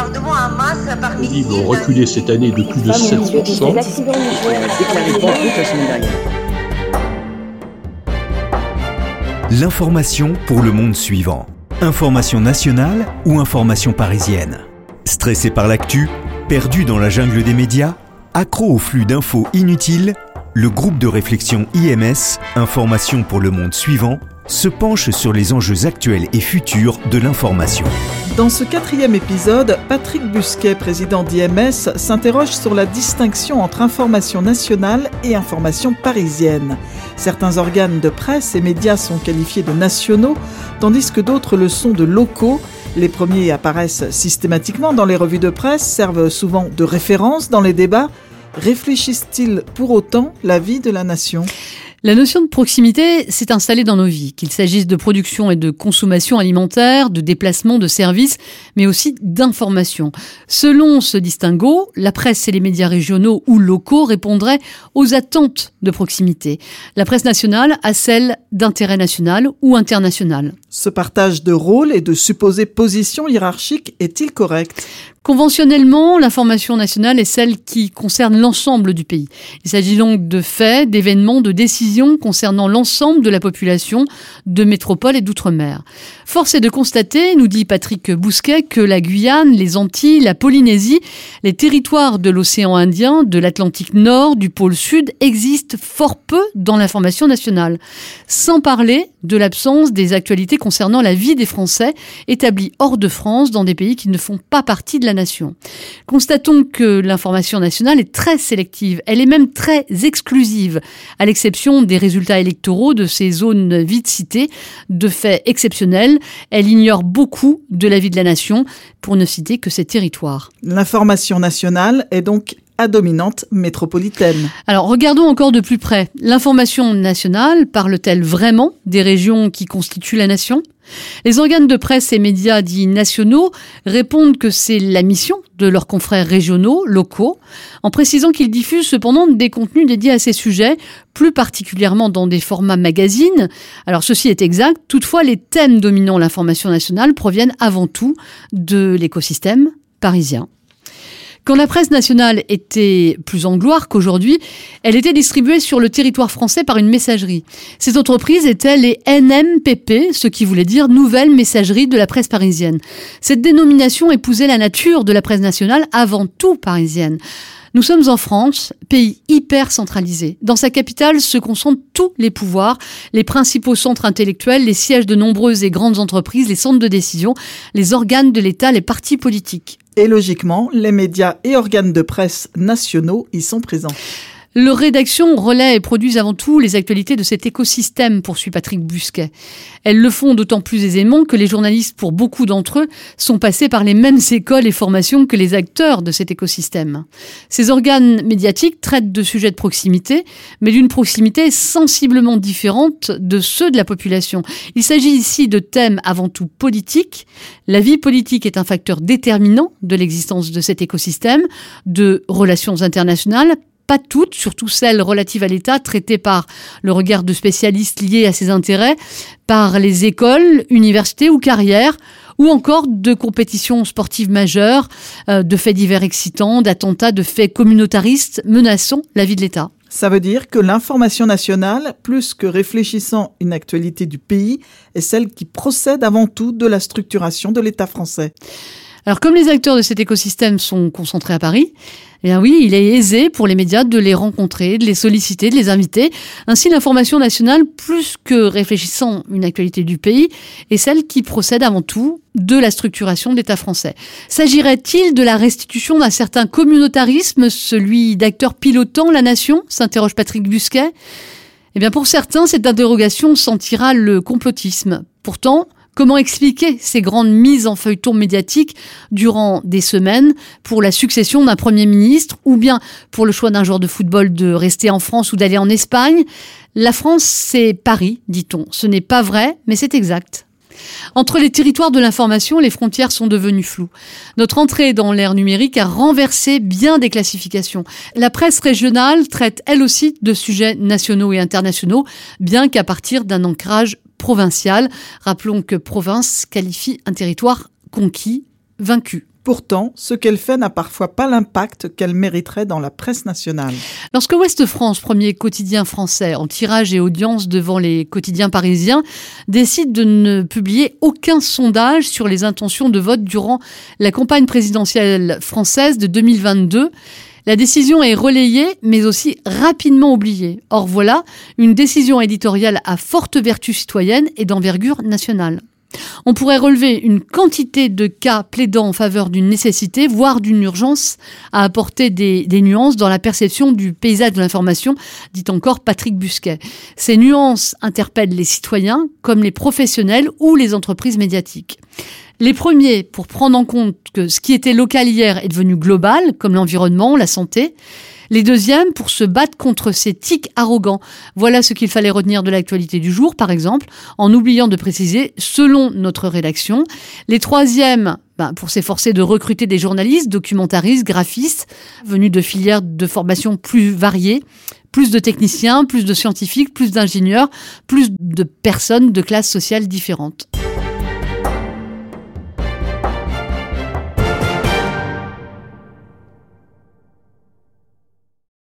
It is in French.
bombardements à masse par cette année de plus de 7%. L'information pour le monde suivant. Information nationale ou information parisienne? Stressé par l'actu, perdu dans la jungle des médias, accro au flux d'infos inutiles, le groupe de réflexion IMS, Information pour le monde suivant, se penche sur les enjeux actuels et futurs de l'information. Dans ce quatrième épisode, Patrick Busquet, président d'IMS, s'interroge sur la distinction entre information nationale et information parisienne. Certains organes de presse et médias sont qualifiés de nationaux, tandis que d'autres le sont de locaux. Les premiers apparaissent systématiquement dans les revues de presse, servent souvent de référence dans les débats. Réfléchissent-ils pour autant la vie de la nation? La notion de proximité s'est installée dans nos vies, qu'il s'agisse de production et de consommation alimentaire, de déplacement, de services, mais aussi d'information. Selon ce distinguo, la presse et les médias régionaux ou locaux répondraient aux attentes de proximité. La presse nationale à celle d'intérêt national ou international. Ce partage de rôles et de supposées positions hiérarchiques est-il correct? Conventionnellement, l'information nationale est celle qui concerne l'ensemble du pays. Il s'agit donc de faits, d'événements, de décisions concernant l'ensemble de la population de métropole et d'outre-mer. Force est de constater, nous dit Patrick Bousquet, que la Guyane, les Antilles, la Polynésie, les territoires de l'océan Indien, de l'Atlantique Nord, du pôle Sud existent fort peu dans l'information nationale. Sans parler de l'absence des actualités concernant la vie des Français établis hors de France dans des pays qui ne font pas partie de la nation. Constatons que l'information nationale est très sélective, elle est même très exclusive, à l'exception des résultats électoraux de ces zones vite citées, de faits exceptionnels, elle ignore beaucoup de la vie de la nation, pour ne citer que ses territoires. L'information nationale est donc dominante métropolitaine. Alors regardons encore de plus près. L'information nationale parle-t-elle vraiment des régions qui constituent la nation? Les organes de presse et médias dits nationaux répondent que c'est la mission de leurs confrères régionaux, locaux, en précisant qu'ils diffusent cependant des contenus dédiés à ces sujets, plus particulièrement dans des formats magazines. Alors ceci est exact, toutefois les thèmes dominant l'information nationale proviennent avant tout de l'écosystème parisien. Quand la presse nationale était plus en gloire qu'aujourd'hui, elle était distribuée sur le territoire français par une messagerie. Ces entreprises étaient les NMPP, ce qui voulait dire Nouvelle Messagerie de la presse parisienne. Cette dénomination épousait la nature de la presse nationale avant tout parisienne. Nous sommes en France, pays hyper centralisé. Dans sa capitale se concentrent tous les pouvoirs, les principaux centres intellectuels, les sièges de nombreuses et grandes entreprises, les centres de décision, les organes de l'État, les partis politiques. Et logiquement, les médias et organes de presse nationaux y sont présents. Le rédaction relaie et produisent avant tout les actualités de cet écosystème, poursuit Patrick Busquet. Elles le font d'autant plus aisément que les journalistes, pour beaucoup d'entre eux, sont passés par les mêmes écoles et formations que les acteurs de cet écosystème. Ces organes médiatiques traitent de sujets de proximité, mais d'une proximité sensiblement différente de ceux de la population. Il s'agit ici de thèmes avant tout politiques. La vie politique est un facteur déterminant de l'existence de cet écosystème, de relations internationales, pas toutes, surtout celles relatives à l'État, traitées par le regard de spécialistes liés à ses intérêts, par les écoles, universités ou carrières, ou encore de compétitions sportives majeures, euh, de faits divers excitants, d'attentats, de faits communautaristes menaçant la vie de l'État. Ça veut dire que l'information nationale, plus que réfléchissant une actualité du pays, est celle qui procède avant tout de la structuration de l'État français. Alors comme les acteurs de cet écosystème sont concentrés à Paris, eh bien oui, il est aisé pour les médias de les rencontrer, de les solliciter, de les inviter. Ainsi, l'information nationale, plus que réfléchissant une actualité du pays, est celle qui procède avant tout de la structuration de l'État français. S'agirait-il de la restitution d'un certain communautarisme, celui d'acteurs pilotant la nation s'interroge Patrick Busquet. Eh bien, pour certains, cette interrogation sentira le complotisme. Pourtant, Comment expliquer ces grandes mises en feuilleton médiatique durant des semaines pour la succession d'un Premier ministre ou bien pour le choix d'un joueur de football de rester en France ou d'aller en Espagne? La France, c'est Paris, dit-on. Ce n'est pas vrai, mais c'est exact. Entre les territoires de l'information, les frontières sont devenues floues. Notre entrée dans l'ère numérique a renversé bien des classifications. La presse régionale traite elle aussi de sujets nationaux et internationaux, bien qu'à partir d'un ancrage provinciale. Rappelons que province qualifie un territoire conquis, vaincu. Pourtant, ce qu'elle fait n'a parfois pas l'impact qu'elle mériterait dans la presse nationale. Lorsque Ouest France, premier quotidien français en tirage et audience devant les quotidiens parisiens, décide de ne publier aucun sondage sur les intentions de vote durant la campagne présidentielle française de 2022, la décision est relayée, mais aussi rapidement oubliée. Or voilà une décision éditoriale à forte vertu citoyenne et d'envergure nationale. On pourrait relever une quantité de cas plaidant en faveur d'une nécessité, voire d'une urgence, à apporter des, nuances dans la perception du paysage de l'information, dit encore Patrick Busquet. Ces nuances interpellent les citoyens comme les professionnels ou les entreprises médiatiques. Les premiers pour prendre en compte que ce qui était local hier est devenu global, comme l'environnement, la santé, les deuxièmes pour se battre contre ces tics arrogants. Voilà ce qu'il fallait retenir de l'actualité du jour, par exemple, en oubliant de préciser selon notre rédaction. Les troisièmes ben, pour s'efforcer de recruter des journalistes, documentaristes, graphistes, venus de filières de formation plus variées, plus de techniciens, plus de scientifiques, plus d'ingénieurs, plus de personnes de classes sociales différentes.